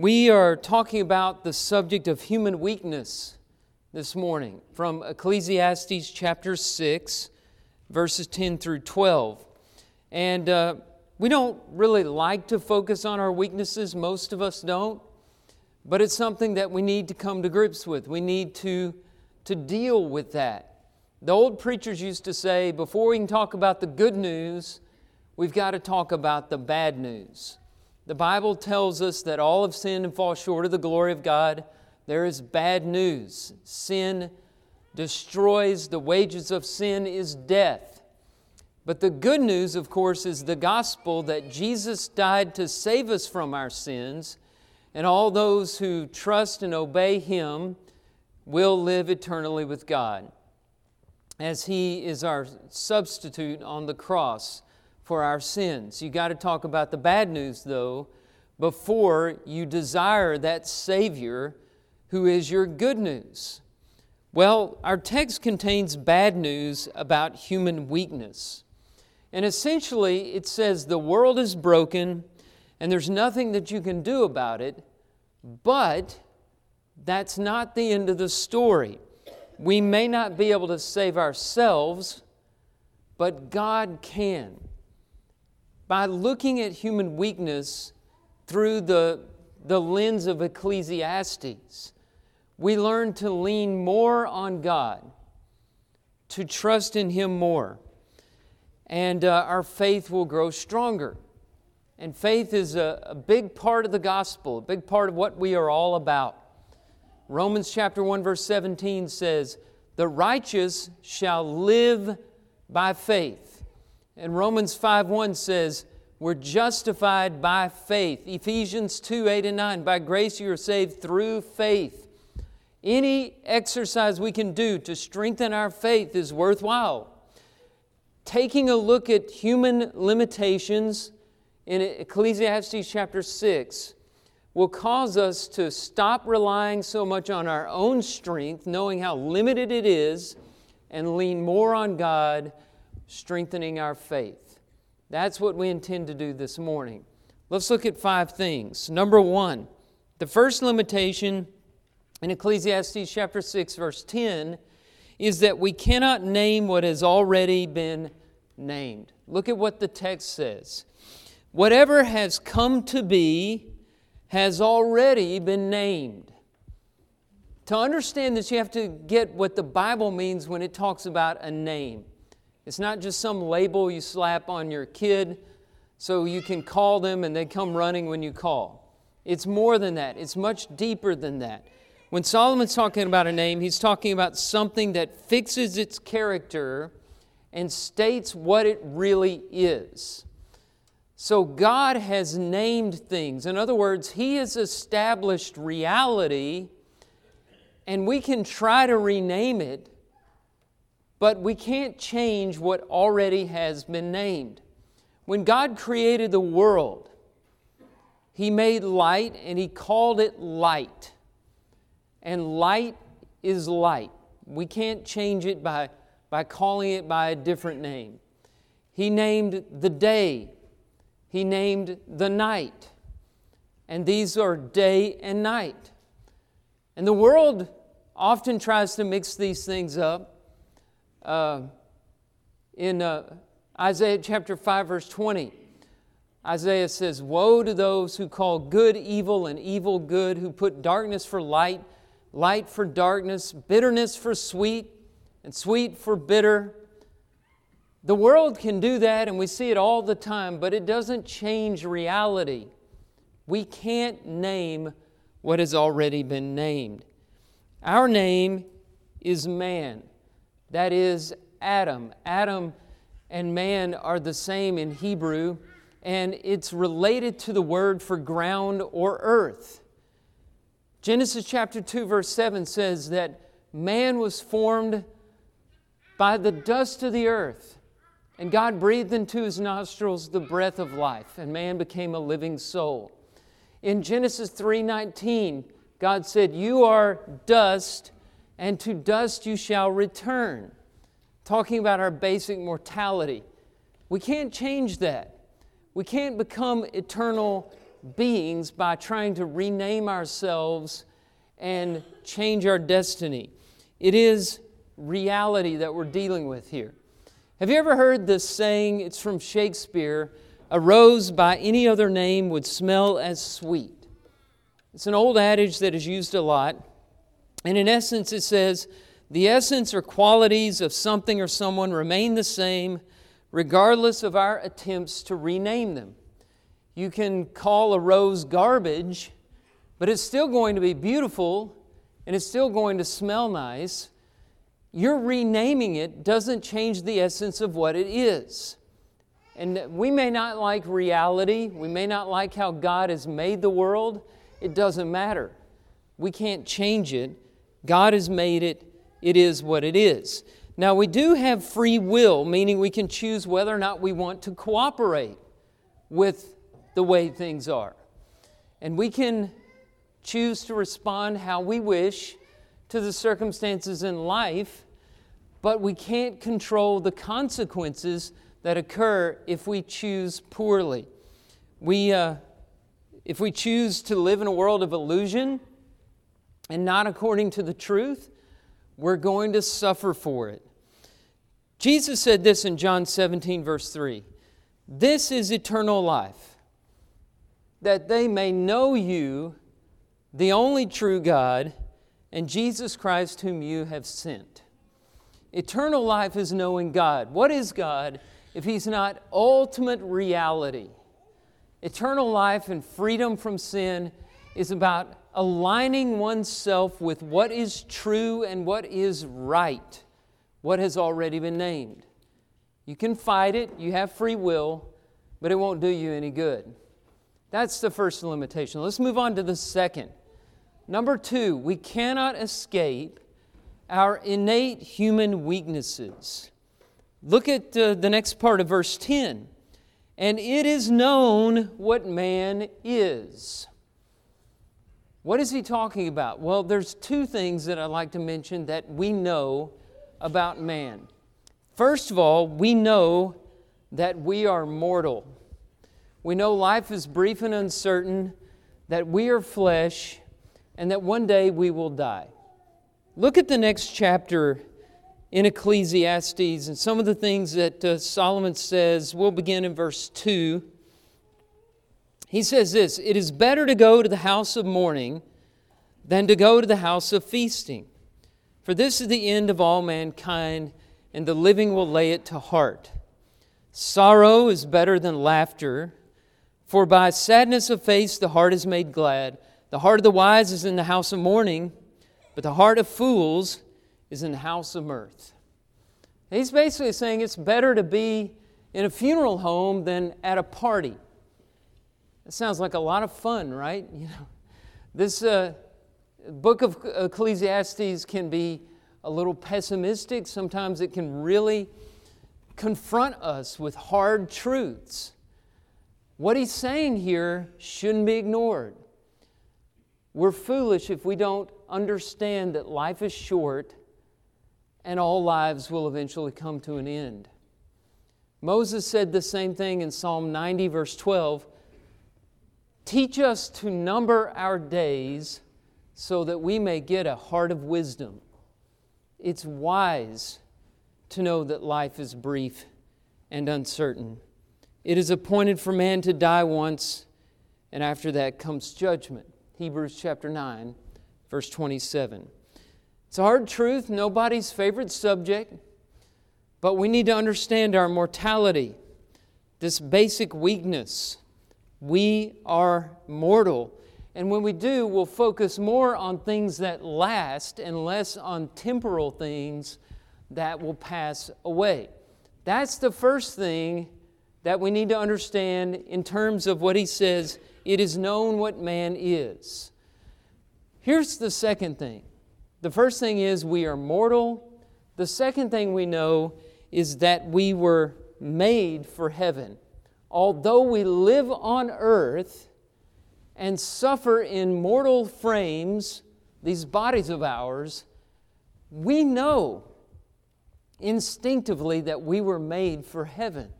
We are talking about the subject of human weakness this morning from Ecclesiastes chapter 6, verses 10 through 12. And uh, we don't really like to focus on our weaknesses, most of us don't, but it's something that we need to come to grips with. We need to, to deal with that. The old preachers used to say, before we can talk about the good news, we've got to talk about the bad news. The Bible tells us that all have sinned and fall short of the glory of God. There is bad news. Sin destroys, the wages of sin is death. But the good news, of course, is the gospel that Jesus died to save us from our sins, and all those who trust and obey Him will live eternally with God, as He is our substitute on the cross for our sins. You got to talk about the bad news, though, before you desire that Savior who is your good news. Well, our text contains bad news about human weakness. And essentially, it says the world is broken and there's nothing that you can do about it, but that's not the end of the story. We may not be able to save ourselves, but God can by looking at human weakness through the, the lens of Ecclesiastes, we learn to lean more on God, to trust in Him more, and uh, our faith will grow stronger. And faith is a, a big part of the gospel, a big part of what we are all about. Romans chapter 1, verse 17 says, The righteous shall live by faith. And Romans 5:1 says, We're justified by faith. Ephesians 2 8 and 9, by grace you are saved through faith. Any exercise we can do to strengthen our faith is worthwhile. Taking a look at human limitations in Ecclesiastes chapter 6 will cause us to stop relying so much on our own strength, knowing how limited it is, and lean more on God strengthening our faith. That's what we intend to do this morning. Let's look at five things. Number one, the first limitation in Ecclesiastes chapter 6, verse 10, is that we cannot name what has already been named. Look at what the text says. Whatever has come to be has already been named. To understand this, you have to get what the Bible means when it talks about a name. It's not just some label you slap on your kid so you can call them and they come running when you call. It's more than that, it's much deeper than that. When Solomon's talking about a name, he's talking about something that fixes its character and states what it really is. So God has named things. In other words, He has established reality, and we can try to rename it, but we can't change what already has been named. When God created the world, He made light and He called it light. And light is light. We can't change it by, by calling it by a different name. He named the day, He named the night. And these are day and night. And the world often tries to mix these things up uh, in uh, Isaiah chapter 5, verse 20. Isaiah says, Woe to those who call good evil and evil good, who put darkness for light, light for darkness, bitterness for sweet, and sweet for bitter. The world can do that, and we see it all the time, but it doesn't change reality. We can't name what has already been named. Our name is man. That is Adam. Adam and man are the same in Hebrew, and it's related to the word for ground or earth. Genesis chapter 2, verse 7 says that man was formed by the dust of the earth, and God breathed into his nostrils the breath of life, and man became a living soul. In Genesis 3:19, God said, "You are dust, and to dust you shall return. Talking about our basic mortality. We can't change that. We can't become eternal beings by trying to rename ourselves and change our destiny. It is reality that we're dealing with here. Have you ever heard this saying? It's from Shakespeare a rose by any other name would smell as sweet. It's an old adage that is used a lot. And in essence, it says the essence or qualities of something or someone remain the same regardless of our attempts to rename them. You can call a rose garbage, but it's still going to be beautiful and it's still going to smell nice. Your renaming it doesn't change the essence of what it is. And we may not like reality, we may not like how God has made the world. It doesn't matter. We can't change it. God has made it, it is what it is. Now, we do have free will, meaning we can choose whether or not we want to cooperate with the way things are. And we can choose to respond how we wish to the circumstances in life, but we can't control the consequences that occur if we choose poorly. We, uh, if we choose to live in a world of illusion and not according to the truth, we're going to suffer for it. Jesus said this in John 17, verse 3 This is eternal life, that they may know you, the only true God, and Jesus Christ, whom you have sent. Eternal life is knowing God. What is God if He's not ultimate reality? Eternal life and freedom from sin is about aligning oneself with what is true and what is right, what has already been named. You can fight it, you have free will, but it won't do you any good. That's the first limitation. Let's move on to the second. Number two, we cannot escape our innate human weaknesses. Look at uh, the next part of verse 10. And it is known what man is. What is he talking about? Well, there's two things that I'd like to mention that we know about man. First of all, we know that we are mortal. We know life is brief and uncertain, that we are flesh, and that one day we will die. Look at the next chapter in Ecclesiastes and some of the things that uh, Solomon says. We'll begin in verse 2. He says this It is better to go to the house of mourning than to go to the house of feasting. For this is the end of all mankind, and the living will lay it to heart. Sorrow is better than laughter, for by sadness of face the heart is made glad. The heart of the wise is in the house of mourning but the heart of fools is in the house of mirth. He's basically saying it's better to be in a funeral home than at a party. It sounds like a lot of fun, right? You know, this uh, book of Ecclesiastes can be a little pessimistic. Sometimes it can really confront us with hard truths. What he's saying here shouldn't be ignored. We're foolish if we don't understand that life is short and all lives will eventually come to an end. Moses said the same thing in Psalm 90, verse 12 Teach us to number our days so that we may get a heart of wisdom. It's wise to know that life is brief and uncertain. It is appointed for man to die once, and after that comes judgment. Hebrews chapter 9, verse 27. It's a hard truth, nobody's favorite subject, but we need to understand our mortality, this basic weakness. We are mortal. And when we do, we'll focus more on things that last and less on temporal things that will pass away. That's the first thing that we need to understand in terms of what he says it is known what man is. Here's the second thing the first thing is we are mortal. The second thing we know is that we were made for heaven. Although we live on earth and suffer in mortal frames, these bodies of ours, we know instinctively that we were made for heaven.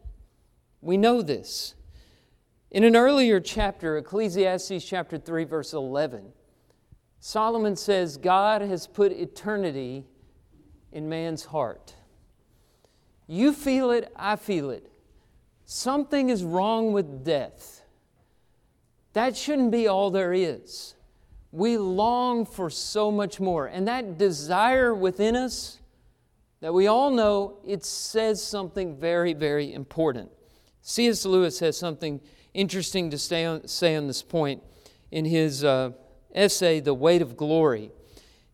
We know this. In an earlier chapter, Ecclesiastes chapter 3, verse 11, Solomon says, God has put eternity in man's heart. You feel it, I feel it. Something is wrong with death. That shouldn't be all there is. We long for so much more. And that desire within us that we all know, it says something very, very important. C.S. Lewis has something interesting to on, say on this point in his uh, essay, The Weight of Glory.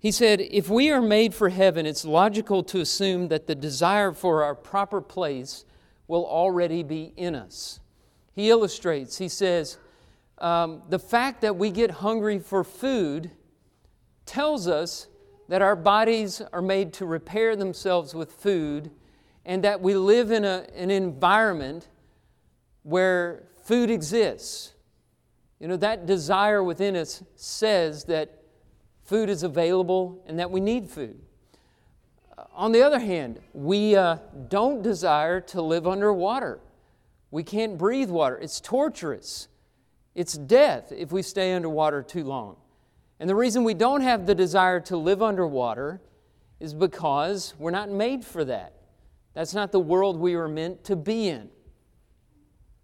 He said, If we are made for heaven, it's logical to assume that the desire for our proper place will already be in us. He illustrates, he says, um, the fact that we get hungry for food tells us that our bodies are made to repair themselves with food and that we live in a, an environment where food exists. You know, that desire within us says that food is available and that we need food. On the other hand, we uh, don't desire to live underwater. We can't breathe water. It's torturous. It's death if we stay underwater too long. And the reason we don't have the desire to live underwater is because we're not made for that. That's not the world we were meant to be in.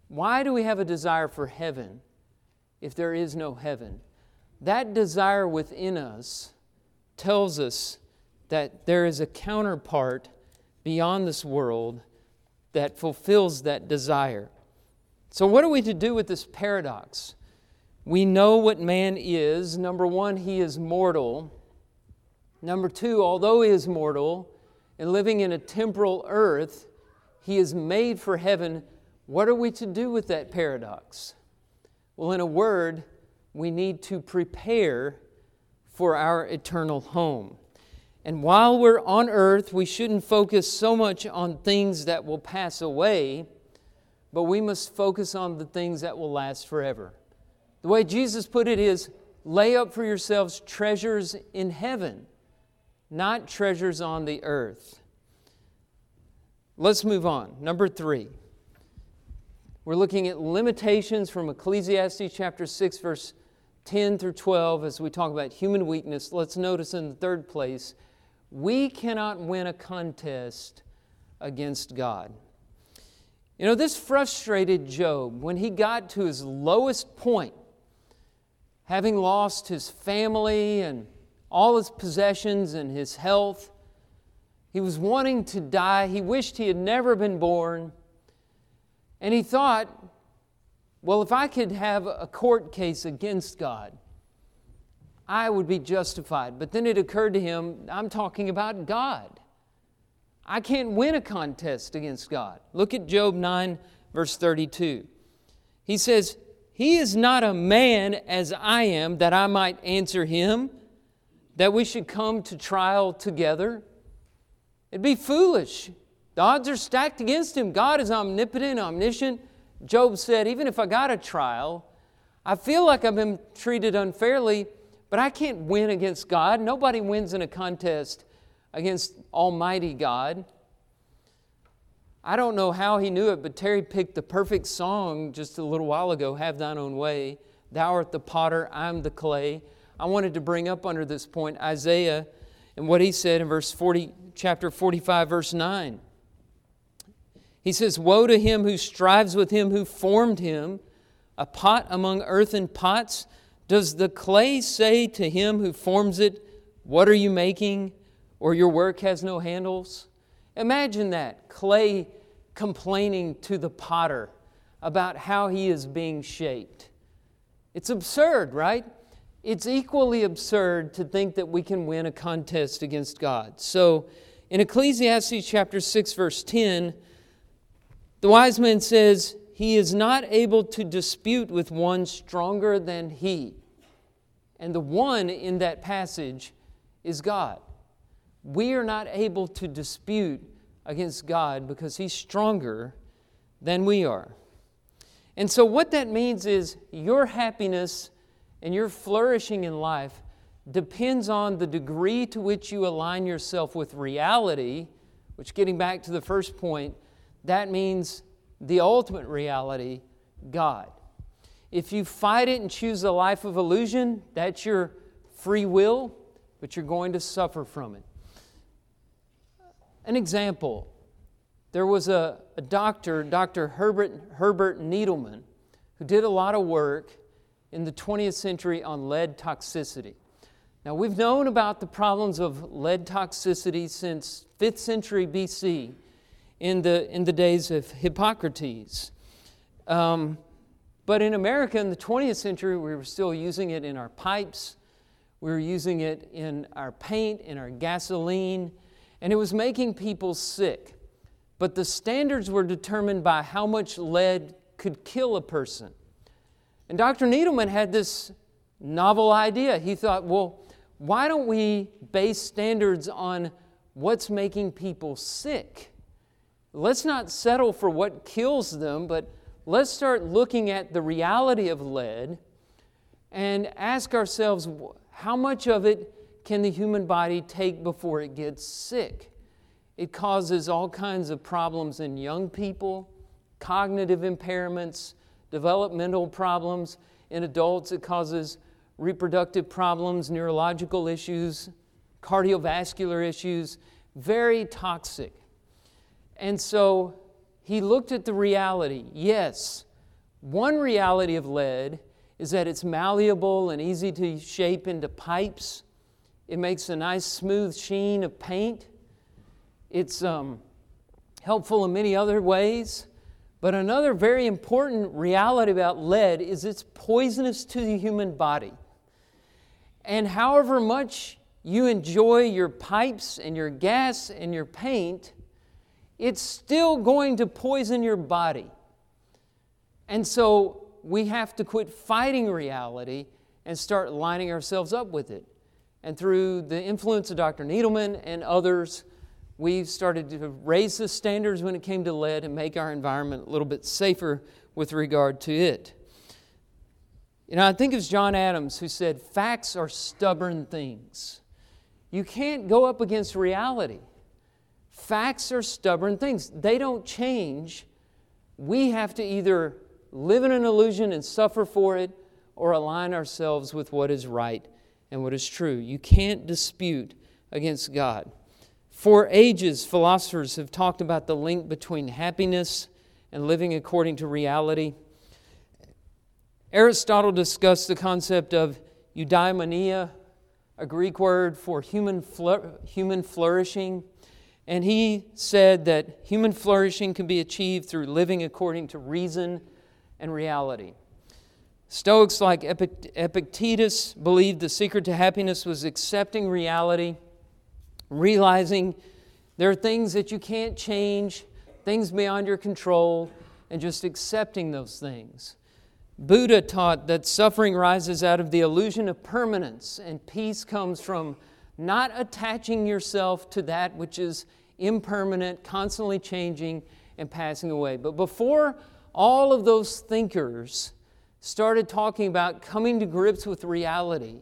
Why do we have a desire for heaven if there is no heaven? That desire within us tells us that there is a counterpart beyond this world that fulfills that desire. So, what are we to do with this paradox? We know what man is. Number one, he is mortal. Number two, although he is mortal and living in a temporal earth, he is made for heaven what are we to do with that paradox? Well, in a word, we need to prepare for our eternal home. And while we're on earth, we shouldn't focus so much on things that will pass away, but we must focus on the things that will last forever. The way Jesus put it is lay up for yourselves treasures in heaven, not treasures on the earth. Let's move on. Number three. We're looking at limitations from Ecclesiastes chapter 6, verse 10 through 12, as we talk about human weakness. Let's notice in the third place, we cannot win a contest against God. You know, this frustrated Job when he got to his lowest point, having lost his family and all his possessions and his health. He was wanting to die. He wished he had never been born. And he thought, well, if I could have a court case against God, I would be justified. But then it occurred to him, I'm talking about God. I can't win a contest against God. Look at Job 9, verse 32. He says, He is not a man as I am that I might answer him, that we should come to trial together. It'd be foolish the odds are stacked against him. God is omnipotent, omniscient. Job said, Even if I got a trial, I feel like I've been treated unfairly, but I can't win against God. Nobody wins in a contest against Almighty God. I don't know how he knew it, but Terry picked the perfect song just a little while ago Have Thine Own Way. Thou art the potter, I'm the clay. I wanted to bring up under this point Isaiah and what he said in verse 40, chapter 45, verse 9. He says, Woe to him who strives with him who formed him, a pot among earthen pots. Does the clay say to him who forms it, What are you making? or your work has no handles? Imagine that clay complaining to the potter about how he is being shaped. It's absurd, right? It's equally absurd to think that we can win a contest against God. So, in Ecclesiastes chapter 6, verse 10, the wise man says, He is not able to dispute with one stronger than he. And the one in that passage is God. We are not able to dispute against God because He's stronger than we are. And so, what that means is your happiness and your flourishing in life depends on the degree to which you align yourself with reality, which, getting back to the first point, that means the ultimate reality, God. If you fight it and choose a life of illusion, that's your free will, but you're going to suffer from it. An example there was a, a doctor, Dr. Herbert, Herbert Needleman, who did a lot of work in the 20th century on lead toxicity. Now, we've known about the problems of lead toxicity since 5th century BC in the, in the days of Hippocrates. Um, but in America in the 20th century, we were still using it in our pipes, we were using it in our paint, in our gasoline, and it was making people sick. But the standards were determined by how much lead could kill a person. And Dr. Needleman had this novel idea. He thought, well, why don't we base standards on what's making people sick? Let's not settle for what kills them, but let's start looking at the reality of lead and ask ourselves how much of it can the human body take before it gets sick? It causes all kinds of problems in young people, cognitive impairments, developmental problems. In adults, it causes reproductive problems, neurological issues, cardiovascular issues, very toxic. And so he looked at the reality. Yes, one reality of lead is that it's malleable and easy to shape into pipes. It makes a nice smooth sheen of paint. It's um, helpful in many other ways. But another very important reality about lead is it's poisonous to the human body. And however much you enjoy your pipes and your gas and your paint, it's still going to poison your body. And so we have to quit fighting reality and start lining ourselves up with it. And through the influence of Dr. Needleman and others, we've started to raise the standards when it came to lead and make our environment a little bit safer with regard to it. You know, I think it was John Adams who said, Facts are stubborn things. You can't go up against reality. Facts are stubborn things, they don't change. We have to either live in an illusion and suffer for it or align ourselves with what is right and what is true. You can't dispute against God. For ages, philosophers have talked about the link between happiness and living according to reality. Aristotle discussed the concept of eudaimonia, a Greek word for human, human flourishing. And he said that human flourishing can be achieved through living according to reason and reality. Stoics like Epictetus believed the secret to happiness was accepting reality realizing there are things that you can't change, things beyond your control, and just accepting those things. Buddha taught that suffering rises out of the illusion of permanence, and peace comes from not attaching yourself to that which is impermanent, constantly changing, and passing away. But before all of those thinkers started talking about coming to grips with reality,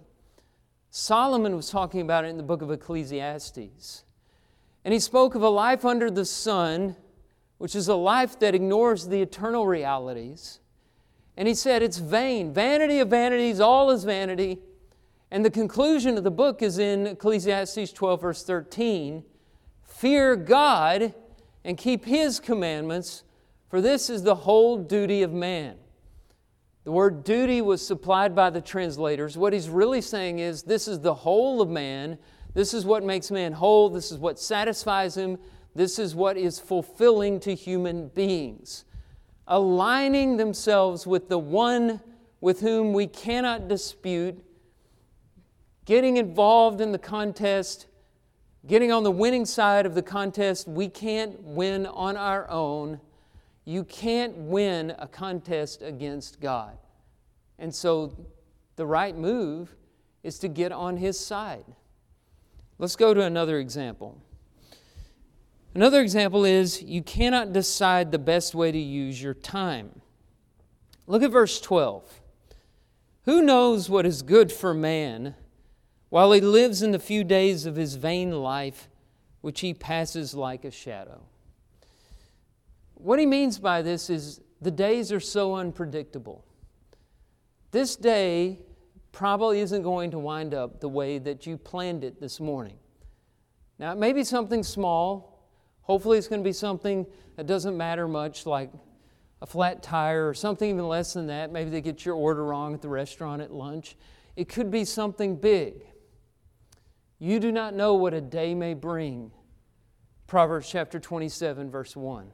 Solomon was talking about it in the book of Ecclesiastes. And he spoke of a life under the sun, which is a life that ignores the eternal realities. And he said, It's vain. Vanity of vanities, all is vanity. And the conclusion of the book is in Ecclesiastes 12, verse 13 Fear God and keep his commandments, for this is the whole duty of man. The word duty was supplied by the translators. What he's really saying is this is the whole of man. This is what makes man whole. This is what satisfies him. This is what is fulfilling to human beings. Aligning themselves with the one with whom we cannot dispute, getting involved in the contest, getting on the winning side of the contest. We can't win on our own. You can't win a contest against God. And so the right move is to get on His side. Let's go to another example. Another example is you cannot decide the best way to use your time. Look at verse 12. Who knows what is good for man while he lives in the few days of his vain life, which he passes like a shadow? What he means by this is the days are so unpredictable. this day probably isn't going to wind up the way that you planned it this morning. Now, it may be something small. Hopefully, it's going to be something that doesn't matter much, like a flat tire or something even less than that. Maybe they get your order wrong at the restaurant at lunch. It could be something big. You do not know what a day may bring. Proverbs chapter 27, verse 1.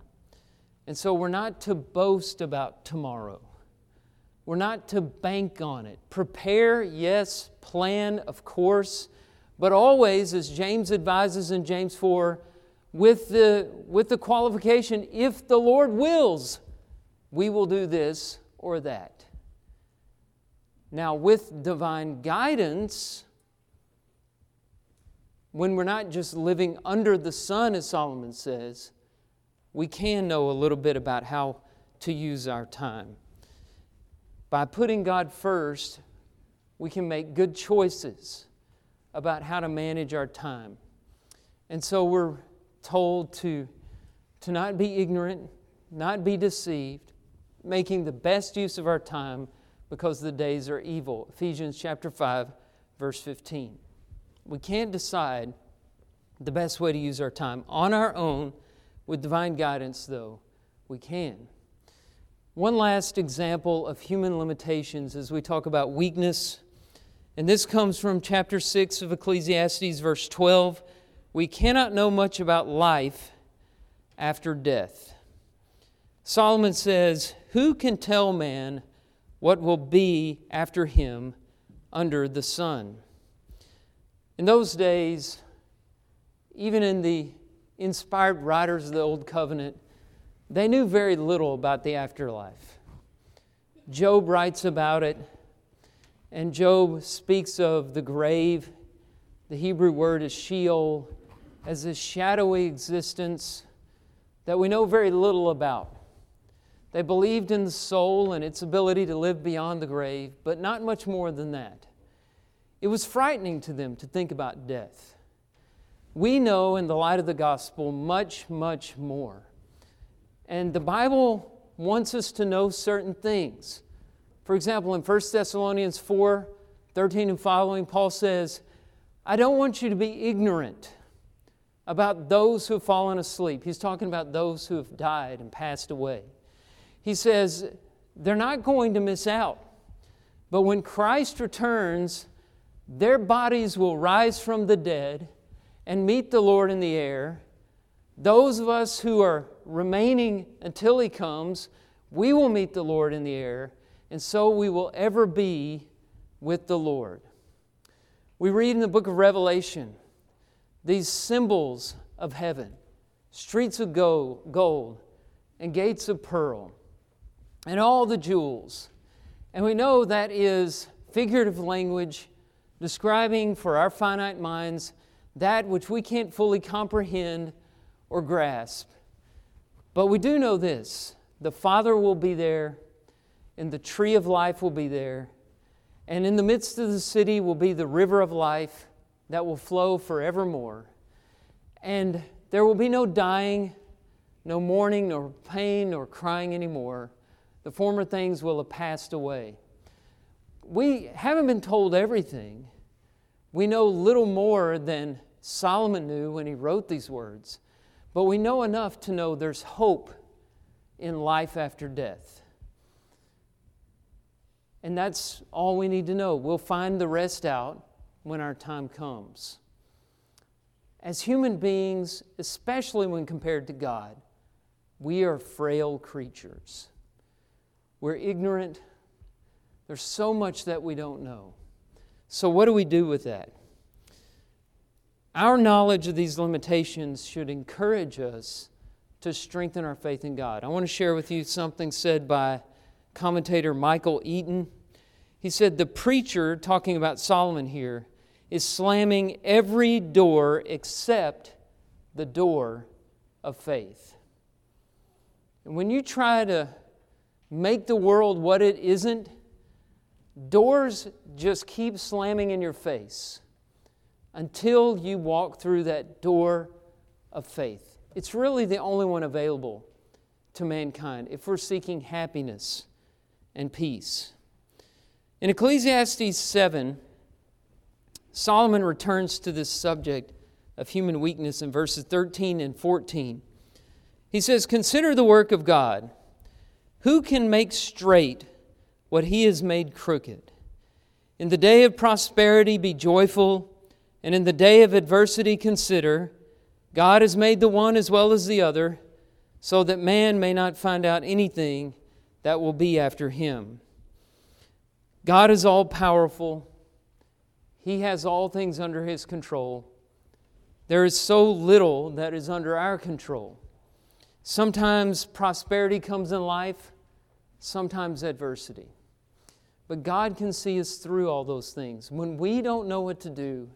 And so we're not to boast about tomorrow. We're not to bank on it. Prepare, yes, plan, of course, but always, as James advises in James 4, with the, with the qualification if the Lord wills, we will do this or that. Now, with divine guidance, when we're not just living under the sun, as Solomon says, we can know a little bit about how to use our time. By putting God first, we can make good choices about how to manage our time. And so we're told to, to not be ignorant, not be deceived, making the best use of our time because the days are evil. Ephesians chapter 5, verse 15. We can't decide the best way to use our time on our own. With divine guidance, though, we can. One last example of human limitations as we talk about weakness, and this comes from chapter 6 of Ecclesiastes, verse 12. We cannot know much about life after death. Solomon says, Who can tell man what will be after him under the sun? In those days, even in the inspired writers of the Old Covenant, they knew very little about the afterlife. Job writes about it, and Job speaks of the grave. The Hebrew word is Sheol, as a shadowy existence that we know very little about. They believed in the soul and its ability to live beyond the grave, but not much more than that. It was frightening to them to think about death. We know in the light of the gospel much, much more. And the Bible wants us to know certain things. For example, in 1 Thessalonians 4 13 and following, Paul says, I don't want you to be ignorant about those who have fallen asleep. He's talking about those who have died and passed away. He says, they're not going to miss out. But when Christ returns, their bodies will rise from the dead and meet the Lord in the air. Those of us who are remaining until He comes, we will meet the Lord in the air, and so we will ever be with the Lord. We read in the book of Revelation these symbols of heaven streets of gold and gates of pearl and all the jewels. And we know that is figurative language describing for our finite minds that which we can't fully comprehend or grasp. But we do know this the Father will be there, and the tree of life will be there, and in the midst of the city will be the river of life that will flow forevermore. And there will be no dying, no mourning, nor pain, nor crying anymore. The former things will have passed away. We haven't been told everything. We know little more than Solomon knew when he wrote these words. But we know enough to know there's hope in life after death. And that's all we need to know. We'll find the rest out when our time comes. As human beings, especially when compared to God, we are frail creatures. We're ignorant. There's so much that we don't know. So, what do we do with that? Our knowledge of these limitations should encourage us to strengthen our faith in God. I want to share with you something said by commentator Michael Eaton. He said, The preacher, talking about Solomon here, is slamming every door except the door of faith. And when you try to make the world what it isn't, doors just keep slamming in your face until you walk through that door of faith. It's really the only one available to mankind if we're seeking happiness and peace. In Ecclesiastes 7, Solomon returns to this subject of human weakness in verses 13 and 14. He says, Consider the work of God. Who can make straight what he has made crooked? In the day of prosperity, be joyful, and in the day of adversity, consider God has made the one as well as the other, so that man may not find out anything that will be after him. God is all powerful. He has all things under His control. There is so little that is under our control. Sometimes prosperity comes in life, sometimes adversity. But God can see us through all those things. When we don't know what to do,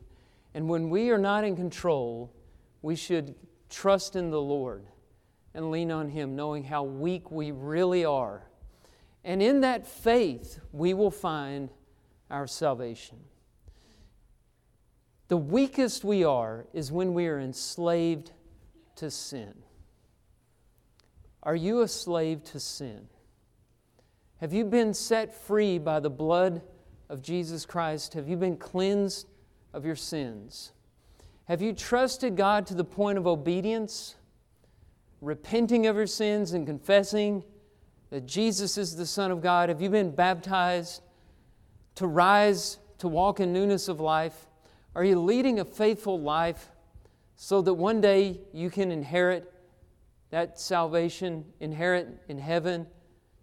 and when we are not in control, we should trust in the Lord and lean on Him, knowing how weak we really are. And in that faith, we will find our salvation. The weakest we are is when we are enslaved to sin. Are you a slave to sin? Have you been set free by the blood of Jesus Christ? Have you been cleansed of your sins? Have you trusted God to the point of obedience, repenting of your sins and confessing that Jesus is the Son of God? Have you been baptized to rise to walk in newness of life? Are you leading a faithful life so that one day you can inherit that salvation, inherit in heaven,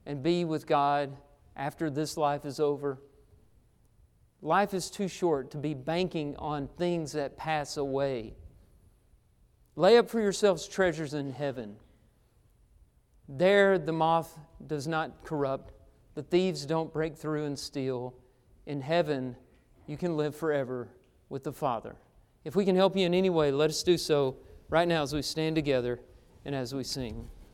and be with God after this life is over? Life is too short to be banking on things that pass away. Lay up for yourselves treasures in heaven. There the moth does not corrupt, the thieves don't break through and steal. In heaven, you can live forever with the Father. If we can help you in any way, let us do so right now as we stand together and as we sing.